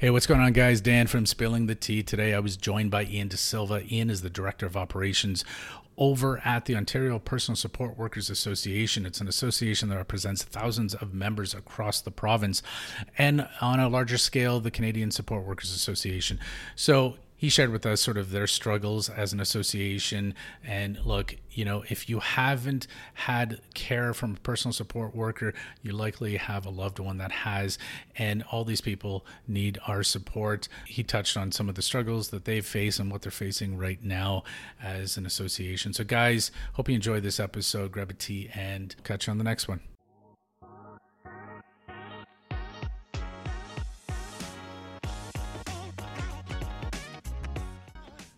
Hey, what's going on, guys? Dan from Spilling the Tea. Today I was joined by Ian DaSilva. Ian is the Director of Operations over at the Ontario Personal Support Workers Association. It's an association that represents thousands of members across the province and on a larger scale, the Canadian Support Workers Association. So he shared with us sort of their struggles as an association. And look, you know, if you haven't had care from a personal support worker, you likely have a loved one that has. And all these people need our support. He touched on some of the struggles that they face and what they're facing right now as an association. So, guys, hope you enjoyed this episode. Grab a tea and catch you on the next one.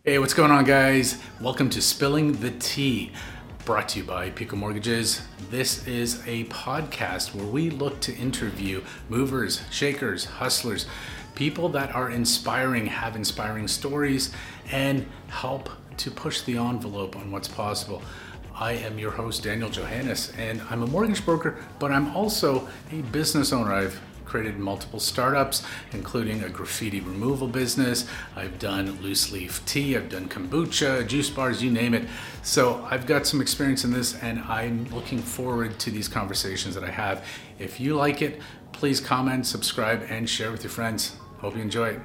Hey, what's going on, guys? Welcome to Spilling the Tea, brought to you by Pico Mortgages. This is a podcast where we look to interview movers, shakers, hustlers, people that are inspiring, have inspiring stories, and help to push the envelope on what's possible. I am your host, Daniel Johannes, and I'm a mortgage broker, but I'm also a business owner. I've created multiple startups, including a graffiti removal business. I've done loose leaf tea, I've done kombucha, juice bars, you name it. So I've got some experience in this, and I'm looking forward to these conversations that I have. If you like it, please comment, subscribe, and share with your friends. Hope you enjoy it.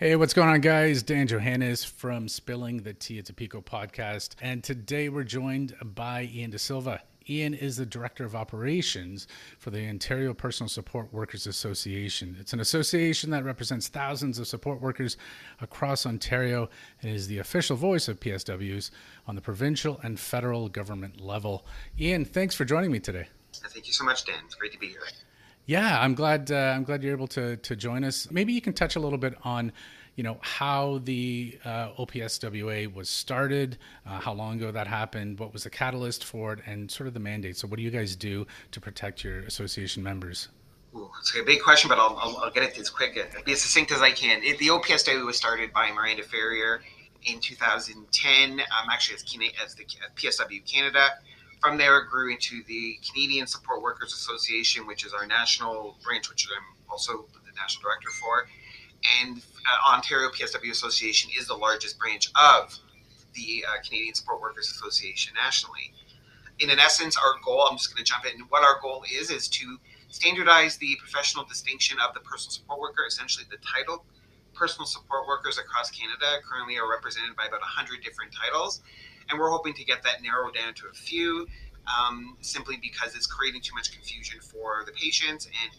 Hey, what's going on, guys? Dan Johannes from Spilling the Tea. It's a Pico podcast. And today we're joined by Ian DaSilva. Ian is the Director of Operations for the Ontario Personal Support Workers Association. It's an association that represents thousands of support workers across Ontario and is the official voice of PSWs on the provincial and federal government level. Ian, thanks for joining me today. Thank you so much, Dan. It's great to be here. Yeah, I'm glad. Uh, I'm glad you're able to to join us. Maybe you can touch a little bit on you know how the uh, OPSWA was started, uh, how long ago that happened, what was the catalyst for it, and sort of the mandate. So, what do you guys do to protect your association members? Ooh, it's a big question, but I'll, I'll, I'll get it as quick, uh, be as succinct as I can. It, the OPSWA was started by Miranda Ferrier in 2010, um, actually as, as the PSW Canada. From there, it grew into the Canadian Support Workers Association, which is our national branch, which I'm also the national director for and uh, Ontario PSW Association is the largest branch of the uh, Canadian Support Workers Association nationally. In an essence, our goal, I'm just going to jump in, what our goal is, is to standardize the professional distinction of the personal support worker, essentially the title. Personal support workers across Canada currently are represented by about 100 different titles, and we're hoping to get that narrowed down to a few um, simply because it's creating too much confusion for the patients and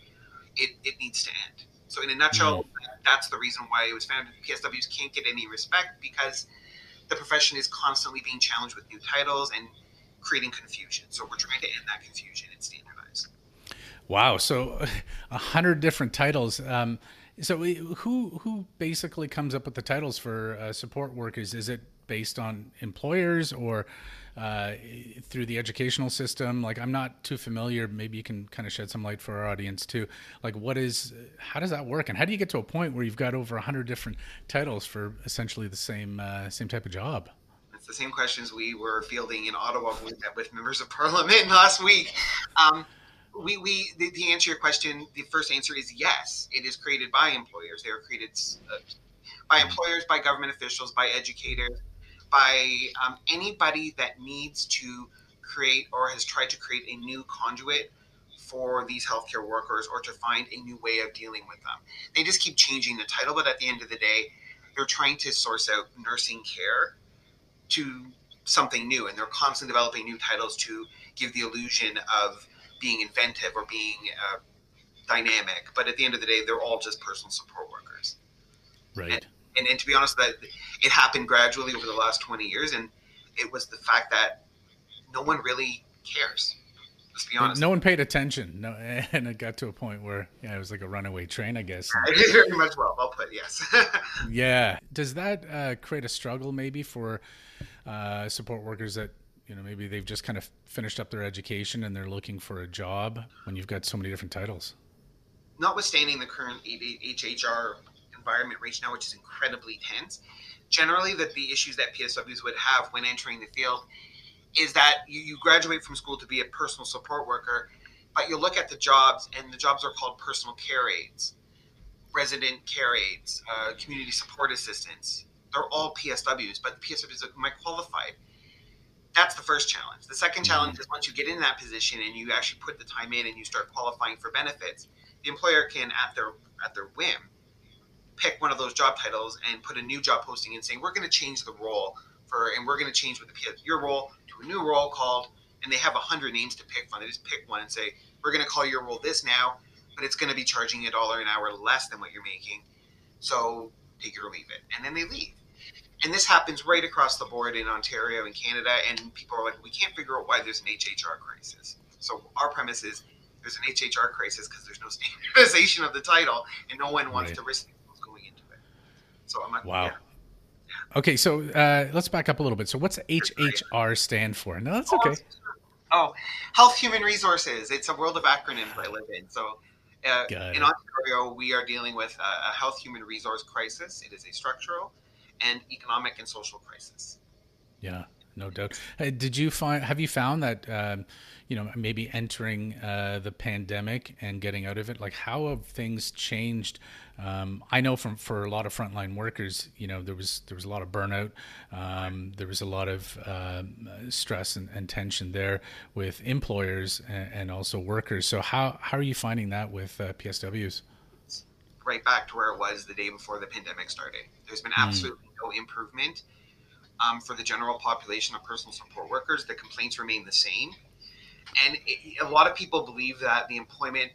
it, it needs to end. So, in a nutshell, mm-hmm. That's the reason why it was founded. PSWs can't get any respect because the profession is constantly being challenged with new titles and creating confusion. So, we're trying to end that confusion and standardize. Wow! So, a hundred different titles. Um, so, who who basically comes up with the titles for uh, support workers? Is it based on employers or uh, through the educational system? Like, I'm not too familiar. Maybe you can kind of shed some light for our audience too. Like, what is, how does that work, and how do you get to a point where you've got over hundred different titles for essentially the same uh, same type of job? It's the same questions we were fielding in Ottawa with, with members of Parliament last week. Um, we, we the, the, answer to your question, the first answer is yes. It is created by employers. They are created uh, by employers, by government officials, by educators, by um, anybody that needs to create or has tried to create a new conduit for these healthcare workers or to find a new way of dealing with them. They just keep changing the title, but at the end of the day, they're trying to source out nursing care to something new, and they're constantly developing new titles to give the illusion of being inventive or being uh, dynamic. But at the end of the day, they're all just personal support workers. Right. And and, and to be honest, that it happened gradually over the last 20 years, and it was the fact that no one really cares. Let's be honest. No one paid attention. No, and it got to a point where yeah, it was like a runaway train, I guess. Very much well, well put. Yes. yeah. Does that uh, create a struggle maybe for uh, support workers that you know maybe they've just kind of finished up their education and they're looking for a job when you've got so many different titles? Notwithstanding the current HHR environment right now, which is incredibly tense. Generally, that the issues that PSWs would have when entering the field is that you, you graduate from school to be a personal support worker, but you look at the jobs, and the jobs are called personal care aides. resident care aides, uh, community support assistants. They're all PSWs, but the PSWs are I qualified? That's the first challenge. The second mm-hmm. challenge is once you get in that position and you actually put the time in and you start qualifying for benefits, the employer can at their at their whim pick one of those job titles and put a new job posting in saying we're going to change the role for and we're going to change with the PS, your role to a new role called and they have a hundred names to pick from. They just pick one and say we're going to call your role this now, but it's going to be charging a dollar an hour less than what you're making. So take it or leave it, and then they leave. And this happens right across the board in Ontario and Canada, and people are like, we can't figure out why there's an HHR crisis. So our premise is there's an HHR crisis because there's no standardization of the title, and no one wants right. to risk going into it. So I'm like, wow. Yeah. Okay, so uh, let's back up a little bit. So, what's HHR stand for? No, that's okay. Oh, Health Human Resources. It's a world of acronyms I live in. So, uh, in Ontario, we are dealing with a, a health human resource crisis. It is a structural and economic and social crisis. Yeah, no doubt. did you find? Have you found that? Um, you know, maybe entering uh, the pandemic and getting out of it. Like, how have things changed um, I know from for a lot of frontline workers, you know, there was there was a lot of burnout. Um, there was a lot of uh, stress and, and, tension there with employers and, and, also workers. So how how are you finding that with uh, PSWs? Right back to where it was the day before the pandemic started. There's been hmm. absolutely mm. no improvement um, for the general population of personal support workers. The complaints remain the same, and it, a lot of people believe that the employment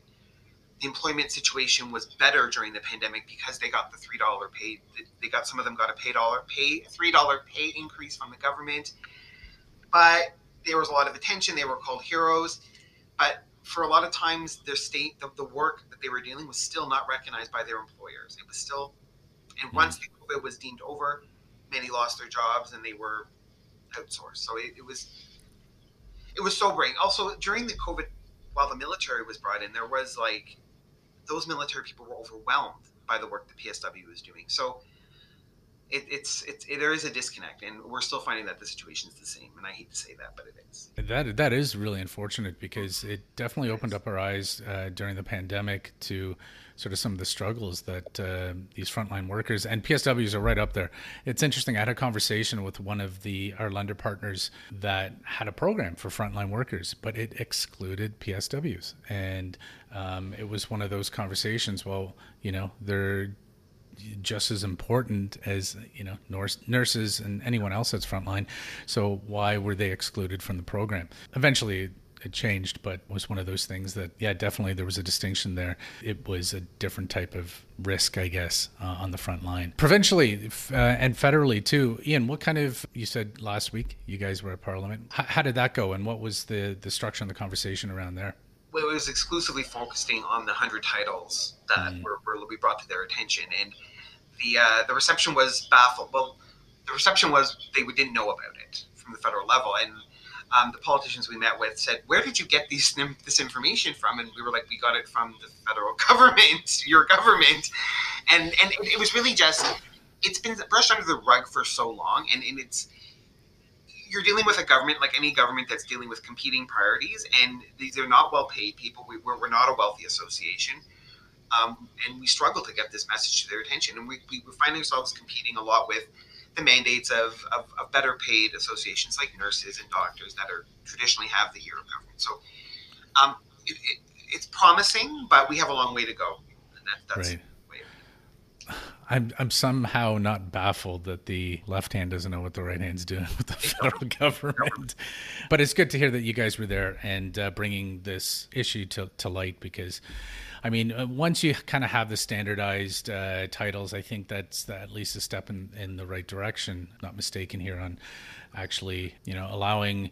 the employment situation was better during the pandemic because they got the three dollar pay. They got some of them got a pay dollar pay three dollar pay increase from the government, but there was a lot of attention. They were called heroes, but for a lot of times, their state the, the work that they were dealing was still not recognized by their employers. It was still, and hmm. once the COVID was deemed over, many lost their jobs and they were outsourced. So it, it was it was sobering. Also during the COVID, while the military was brought in, there was like those military people were overwhelmed by the work the PSW was doing. So it, it's it's it, there is a disconnect, and we're still finding that the situation is the same. And I hate to say that, but it is. That that is really unfortunate because it definitely opened up our eyes uh, during the pandemic to sort of some of the struggles that uh, these frontline workers and PSWs are right up there. It's interesting. I had a conversation with one of the our lender partners that had a program for frontline workers, but it excluded PSWs, and um, it was one of those conversations. Well, you know, they're just as important as you know nurse, nurses and anyone else that's frontline. So why were they excluded from the program? Eventually, it changed, but was one of those things that yeah, definitely there was a distinction there. It was a different type of risk, I guess, uh, on the front line, provincially uh, and federally too. Ian, what kind of you said last week you guys were at Parliament? H- how did that go, and what was the the structure and the conversation around there? Well, it was exclusively focusing on the hundred titles that mm. were, were we brought to their attention, and the uh, the reception was baffled. Well, the reception was they didn't know about it from the federal level, and um, the politicians we met with said, "Where did you get these this information from?" And we were like, "We got it from the federal government, your government," and and it, it was really just it's been brushed under the rug for so long, and, and it's you're dealing with a government like any government that's dealing with competing priorities, and these are not well paid people. We, we're, we're not a wealthy association. Um, and we struggle to get this message to their attention. And we, we find ourselves competing a lot with the mandates of, of, of, better paid associations like nurses and doctors that are traditionally have the ear of government. So um, it, it, it's promising, but we have a long way to go. And that, that's right. I'm I'm somehow not baffled that the left hand doesn't know what the right hand's doing with the federal government. But it's good to hear that you guys were there and uh, bringing this issue to, to light because I mean, uh, once you kind of have the standardized uh, titles, I think that's at least a step in, in the right direction. Not mistaken here on actually, you know, allowing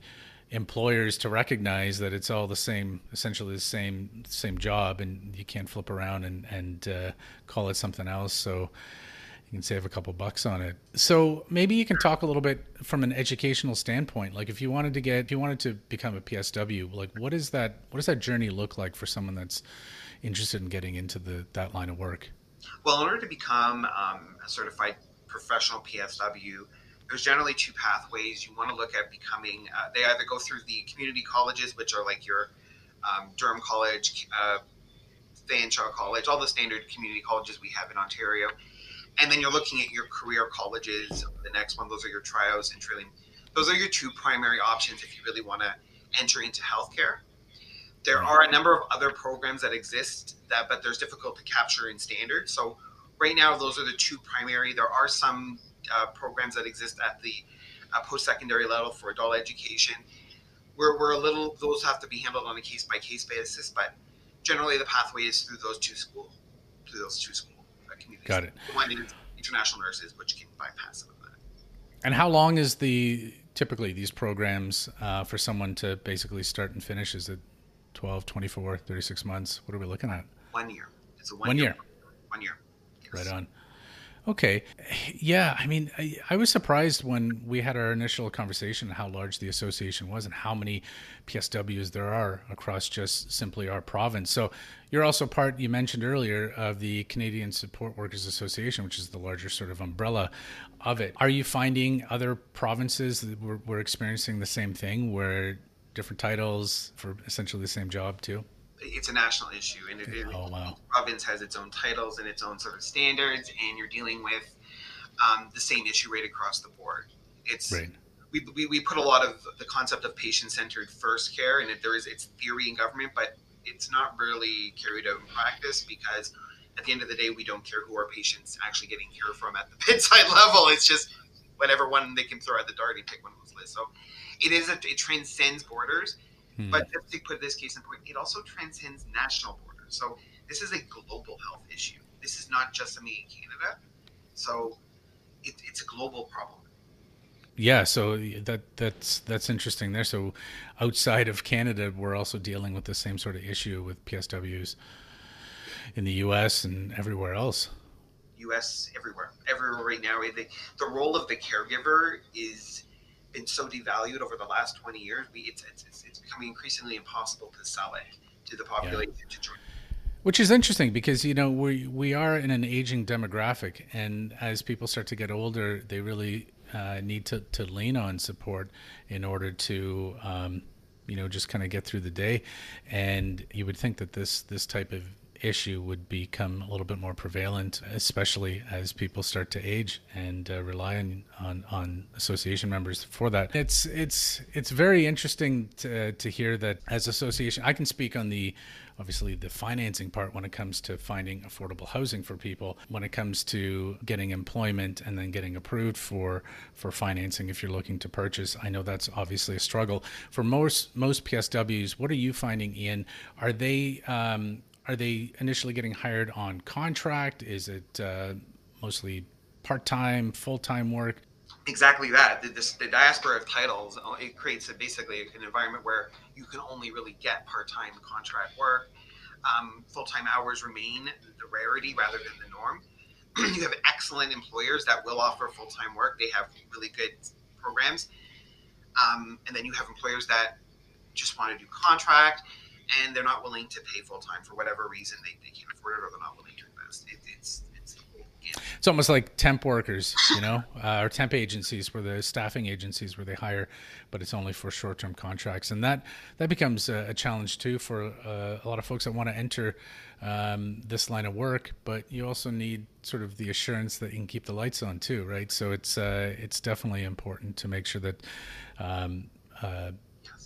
employers to recognize that it's all the same, essentially the same same job, and you can't flip around and and uh, call it something else. So you can save a couple bucks on it. So maybe you can talk a little bit from an educational standpoint. Like if you wanted to get, if you wanted to become a PSW, like what is that? What does that journey look like for someone that's interested in getting into the that line of work? Well, in order to become um, a certified professional PSW, there's generally two pathways. You want to look at becoming. Uh, they either go through the community colleges, which are like your um, Durham College, uh, Fanshawe College, all the standard community colleges we have in Ontario. And then you're looking at your career colleges. The next one, those are your triOS and Trillium. Those are your two primary options if you really want to enter into healthcare. There are a number of other programs that exist that, but there's difficult to capture in standard. So right now, those are the two primary. There are some uh, programs that exist at the uh, post-secondary level for adult education. We're, we're a little; those have to be handled on a case-by-case basis, but generally the pathway is through those two schools, through those two school uh, communities. Got it. One is international nurses, which can bypass some of that. And how long is the typically these programs uh, for someone to basically start and finish? Is it 12, 24, 36 months? What are we looking at? One year. It's a one, One year. year. One year. Yes. Right on. Okay. Yeah. I mean, I, I was surprised when we had our initial conversation how large the association was and how many PSWs there are across just simply our province. So you're also part, you mentioned earlier, of the Canadian Support Workers Association, which is the larger sort of umbrella of it. Are you finding other provinces that were, were experiencing the same thing where different titles for essentially the same job too? It's a national issue, and it, it, Oh, wow. each province has its own titles and its own sort of standards, and you're dealing with um, the same issue right across the board. It's Right. we, we, we put a lot of the concept of patient-centered first care and it, there is it's theory in government but it's not really carried out in practice because at the end of the day we don't care who our patients actually getting care from at the bedside level it's just whatever one they can throw at the dart and pick one of those lists so it is a, it transcends borders Hmm. but just to put this case in point it also transcends national borders so this is a global health issue this is not just something in canada so it, it's a global problem Yeah, so that that's that's interesting there. So outside of Canada, we're also dealing with the same sort of issue with PSWs in the U.S. and everywhere else. U.S. everywhere, everywhere right now. The, the role of the caregiver is been so devalued over the last 20 years. We it's it's, it's, becoming increasingly impossible to sell it to the population to join. Which is interesting because you know we we are in an aging demographic, and as people start to get older, they really uh, need to, to lean on support in order to um, you know just kind of get through the day. And you would think that this this type of issue would become a little bit more prevalent, especially as people start to age and uh, rely on, on on association members for that. It's it's it's very interesting to to hear that as association. I can speak on the obviously the financing part when it comes to finding affordable housing for people when it comes to getting employment and then getting approved for for financing if you're looking to purchase i know that's obviously a struggle for most most psws what are you finding ian are they um, are they initially getting hired on contract is it uh, mostly part-time full-time work Exactly that. The, the diaspora of titles uh, it creates a, basically an environment where you can only really get part-time contract work. Um, full-time hours remain the rarity rather than the norm. you have excellent employers that will offer full-time work. They have really good programs, um, and then you have employers that just want to do contract and they're not willing to pay full-time for whatever reason they, they can't afford it or they're not willing to invest. It, it's it's it's almost like temp workers, you know, uh, or temp agencies where the staffing agencies where they hire, but it's only for short-term contracts, and that that becomes a, a challenge too for uh, a lot of folks that want to enter um, this line of work. But you also need sort of the assurance that you can keep the lights on too, right? So it's uh, it's definitely important to make sure that. Um, uh,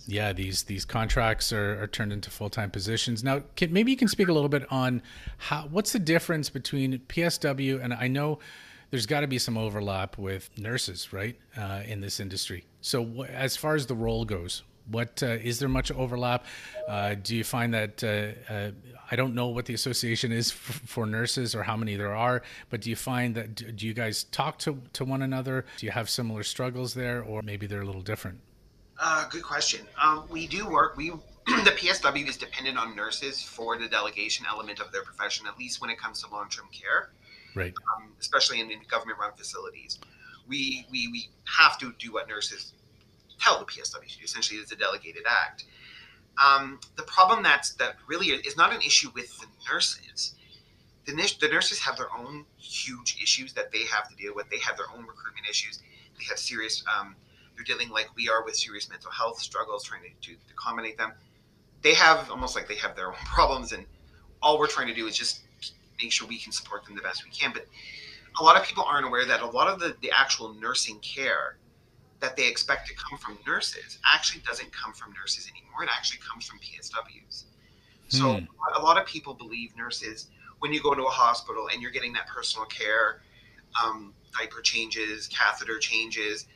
yeah, these these contracts are, are turned into full time positions. Now, can, maybe you can speak a little bit on how what's the difference between PSW and I know there's got to be some overlap with nurses, right, uh, in this industry. So, as far as the role goes, what uh, is there much overlap? Uh, do you find that uh, uh, I don't know what the association is f- for nurses or how many there are, but do you find that do you guys talk to to one another? Do you have similar struggles there, or maybe they're a little different? Uh, good question. Um, we do work. We the PSW is dependent on nurses for the delegation element of their profession, at least when it comes to long term care, Right. um, especially in, in government run facilities. We, we we have to do what nurses tell the PSW to do. Essentially, it's a delegated act. Um, the problem that's that really is not an issue with the nurses. The, the nurses have their own huge issues that they have to deal with. They have their own recruitment issues. They have serious um, they're dealing like we are with serious mental health struggles, trying to, to, accommodate them. They have almost like they have their own problems, and all we're trying to do is just make sure we can support them the best we can. But a lot of people aren't aware that a lot of the, the actual nursing care that they expect to come from nurses actually doesn't come from nurses anymore. It actually comes from PSWs. So hmm. a lot of people believe nurses when you go to a hospital and you're getting that personal care, um, diaper changes, catheter changes,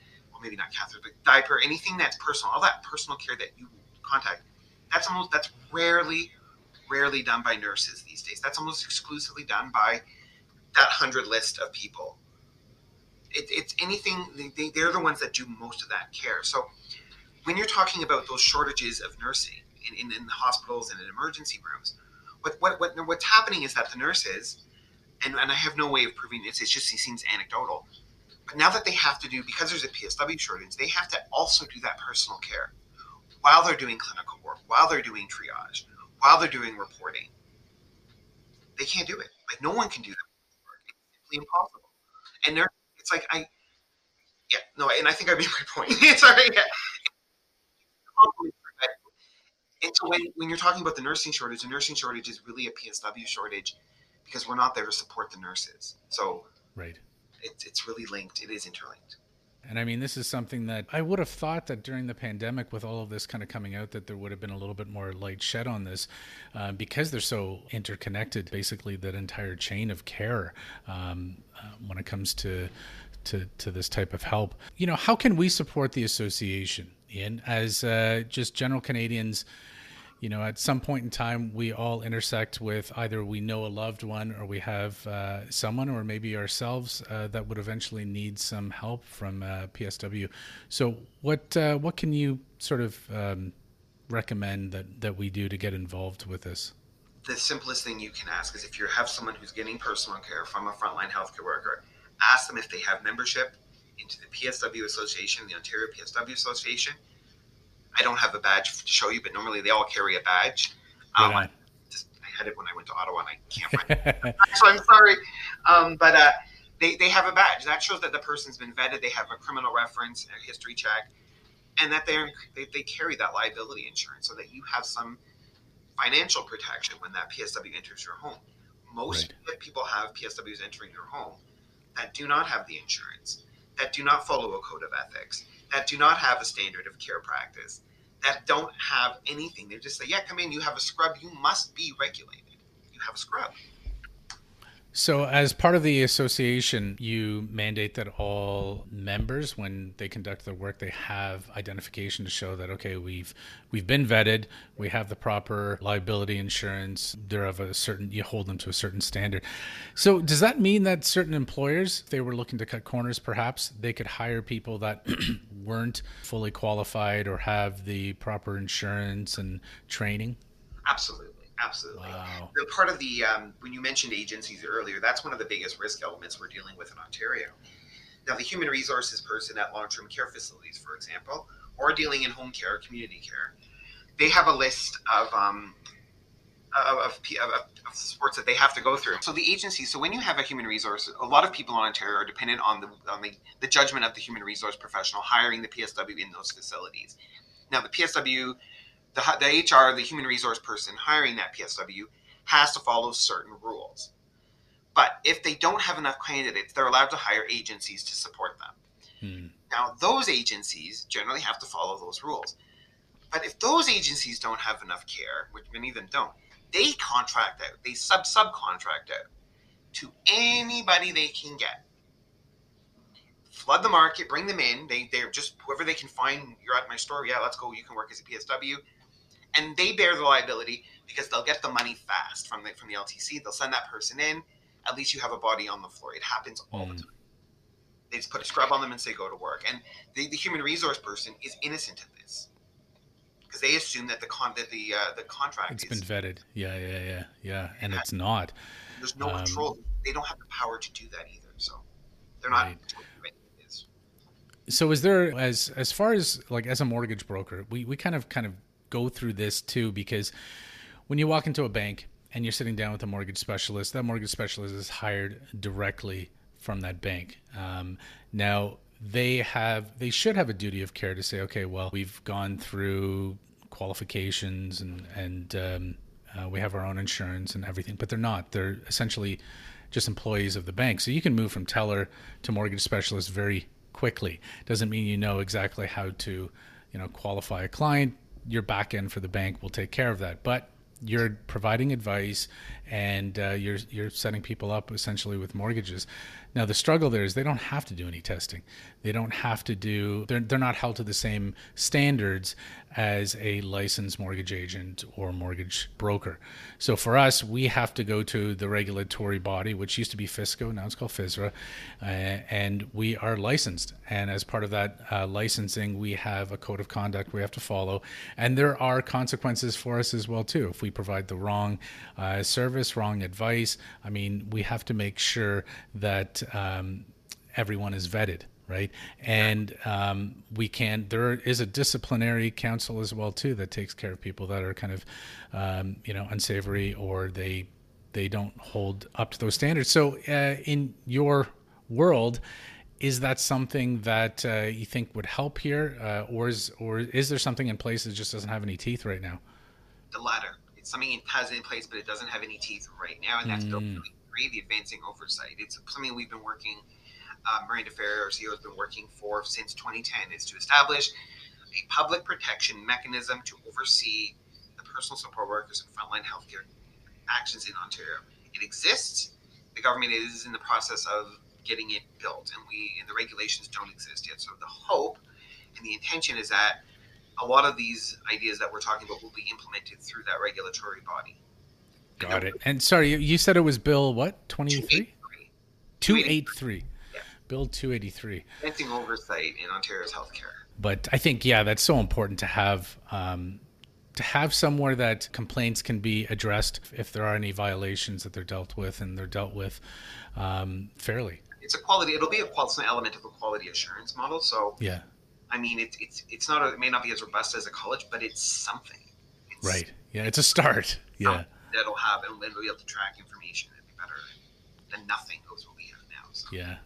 maybe not catheter, but diaper, anything that's personal, all that personal care that you contact, that's almost that's rarely, rarely done by nurses these days. That's almost exclusively done by that hundred list of people. It, it's anything they, they're the ones that do most of that care. So when you're talking about those shortages of nursing in, in, in hospitals and in emergency rooms, what, what, what what's happening is that the nurses, and, and I have no way of proving this. It just seems anecdotal. But now that they have to do because there's a PSW shortage, they have to also do that personal care while they're doing clinical work, while they're doing triage, while they're doing reporting. They can't do it. Like no one can do that. It's simply impossible. And they're it's like I yeah, no, and I think I made my point. Sorry, yeah. And so when, when you're talking about the nursing shortage, the nursing shortage is really a PSW shortage because we're not there to support the nurses. So right, it's it's really linked. It is interlinked. And I mean, this is something that I would have thought that during the pandemic, with all of this kind of coming out, that there would have been a little bit more light shed on this uh, because they're so interconnected, basically, that entire chain of care um, uh, when it comes to, to, to this type of help. You know, how can we support the association, Ian, as uh, just general Canadians? You know, at some point in time, we all intersect with either we know a loved one or we have uh, someone or maybe ourselves uh, that would eventually need some help from uh, PSW. So, what uh, what can you sort of um, recommend that that we do to get involved with this? The simplest thing you can ask is if you have someone who's getting personal care from a frontline healthcare worker, ask them if they have membership into the PSW Association, the Ontario PSW Association I don't have a badge to show you, but normally they all carry a badge. Um, I, just, I had it when I went to Ottawa, and I can't find it. so I'm sorry, um, but uh, they they have a badge that shows that the person's been vetted. They have a criminal reference, a history check, and that they're they, they carry that liability insurance, so that you have some financial protection when that PSW enters your home. Most right. people have PSWs entering their home that do not have the insurance, that do not follow a code of ethics, that do not have a standard of care practice, that don't have anything. They just say, yeah, come in, you have a scrub, you must be regulated. You have a scrub. So, as part of the association, you mandate that all members, when they conduct their work, they have identification to show that okay, we've we've been vetted, we have the proper liability insurance. They're of a certain, you hold them to a certain standard. So, does that mean that certain employers, if they were looking to cut corners, perhaps they could hire people that weren't fully qualified or have the proper insurance and training? Absolutely. Absolutely. Wow. The part of the um, when you mentioned agencies earlier, that's one of the biggest risk elements we're dealing with in Ontario. Now, the human resources person at long-term care facilities, for example, or dealing in home care, community care, they have a list of um, of, of, of, sports that they have to go through. So the agency, so when you have a human resource, a lot of people in Ontario are dependent on the on the, the judgment of the human resource professional hiring the PSW in those facilities. Now the PSW the, the HR, the human resource person hiring that PSW, has to follow certain rules. But if they don't have enough candidates, they're allowed to hire agencies to support them. Hmm. Now, those agencies generally have to follow those rules. But if those agencies don't have enough care, which many of them don't, they contract out, they sub subcontract out to anybody they can get. Flood the market, bring them in. They they're just whoever they can find. You're at my store, yeah, let's go. You can work as a PSW and they bear the liability because they'll get the money fast from the from the LTC. They'll send that person in. At least you have a body on the floor. It happens all mm. the time. They just put a scrub on them and say go to work. And the, the human resource person is innocent of this because they assume that the con that the uh, the contract it's is, been vetted. Yeah, yeah, yeah, yeah, and it's not. There's no um, control. They don't have the power to do that either. So they're not. Right. So is there as as far as like as a mortgage broker, we, we kind of kind of go through this too because when you walk into a bank and you're sitting down with a mortgage specialist, that mortgage specialist is hired directly from that bank. Um, now they have they should have a duty of care to say, okay, well, we've gone through qualifications and and um, uh, we have our own insurance and everything, but they're not. They're essentially just employees of the bank. So you can move from teller to mortgage specialist very quickly. Doesn't mean you know exactly how to, you know, qualify a client. Your back end for the bank will take care of that. But you're providing advice and uh, you're you're setting people up essentially with mortgages. Now the struggle there is they don't have to do any testing. They don't have to do. They're they're not held to the same standards as a licensed mortgage agent or mortgage broker. So for us, we have to go to the regulatory body, which used to be FSCO, now it's called FSRA, uh, and we are licensed. And as part of that uh, licensing, we have a code of conduct we have to follow, and there are consequences for us as well too if we provide the wrong uh, service, wrong advice. I mean, we have to make sure that um, everyone is vetted right? And um, we can there is a disciplinary council as well too that takes care of people that are kind of um, you know unsavory or they they don't hold up to those standards. So uh, in your world is that something that uh, you think would help here? Uh, or is or is there something in place that just doesn't have any teeth right now? The latter. It's something it has in place but it doesn't have any teeth right now and that's mm. built the advancing oversight it's something we've been working um, Miranda Ferrier, our CEO, has been working for since 2010 is to establish a public protection mechanism to oversee the personal support workers and frontline healthcare actions in Ontario. It exists. The government is in the process of getting it built, and we and the regulations don't exist yet. So the hope and the intention is that a lot of these ideas that we're talking about will be implemented through that regulatory body. Got it. And sorry, you said it was Bill what? 23? 283. Bill 283. Preventing oversight in Ontario's healthcare. But I think, yeah, that's so important to have. Um, to have somewhere that complaints can be addressed if there are any violations that they're dealt with and they're dealt with um, fairly. It's a quality. It'll be a quality element of a quality assurance model. So yeah, I mean, it's it's it's not. A, it may not be as robust as a college, but it's something. It's, right. Yeah, it's a start. Yeah. That'll have and we'll be able to track information. It'd be better than nothing goes what we have now. So. Yeah.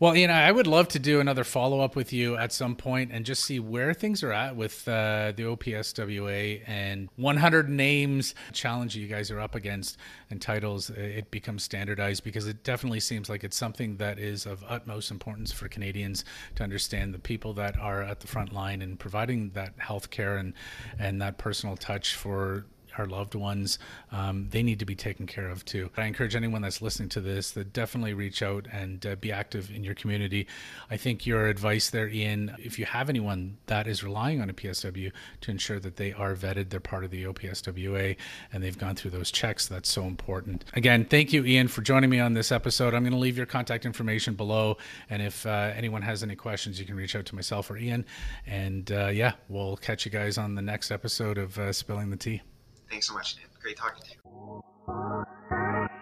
Well, you know, I would love to do another follow up with you at some point and just see where things are at with uh, the OPSWA and 100 names challenge you guys are up against and titles. Uh, it becomes standardized because it definitely seems like it's something that is of utmost importance for Canadians to understand the people that are at the front line and providing that health care and, and that personal touch for our loved ones, um, they need to be taken care of too. I encourage anyone that's listening to this that definitely reach out and uh, be active in your community. I think your advice there, Ian, if you have anyone that is relying on a PSW to ensure that they are vetted, they're part of the OPSWA, and they've gone through those checks, that's so important. Again, thank you, Ian, for joining me on this episode. I'm going to leave your contact information below, and if uh, anyone has any questions, you can reach out to myself or Ian. And uh, yeah, we'll catch you guys on the next episode of uh, Spilling the Tea. Thanks so much, and great talking to you.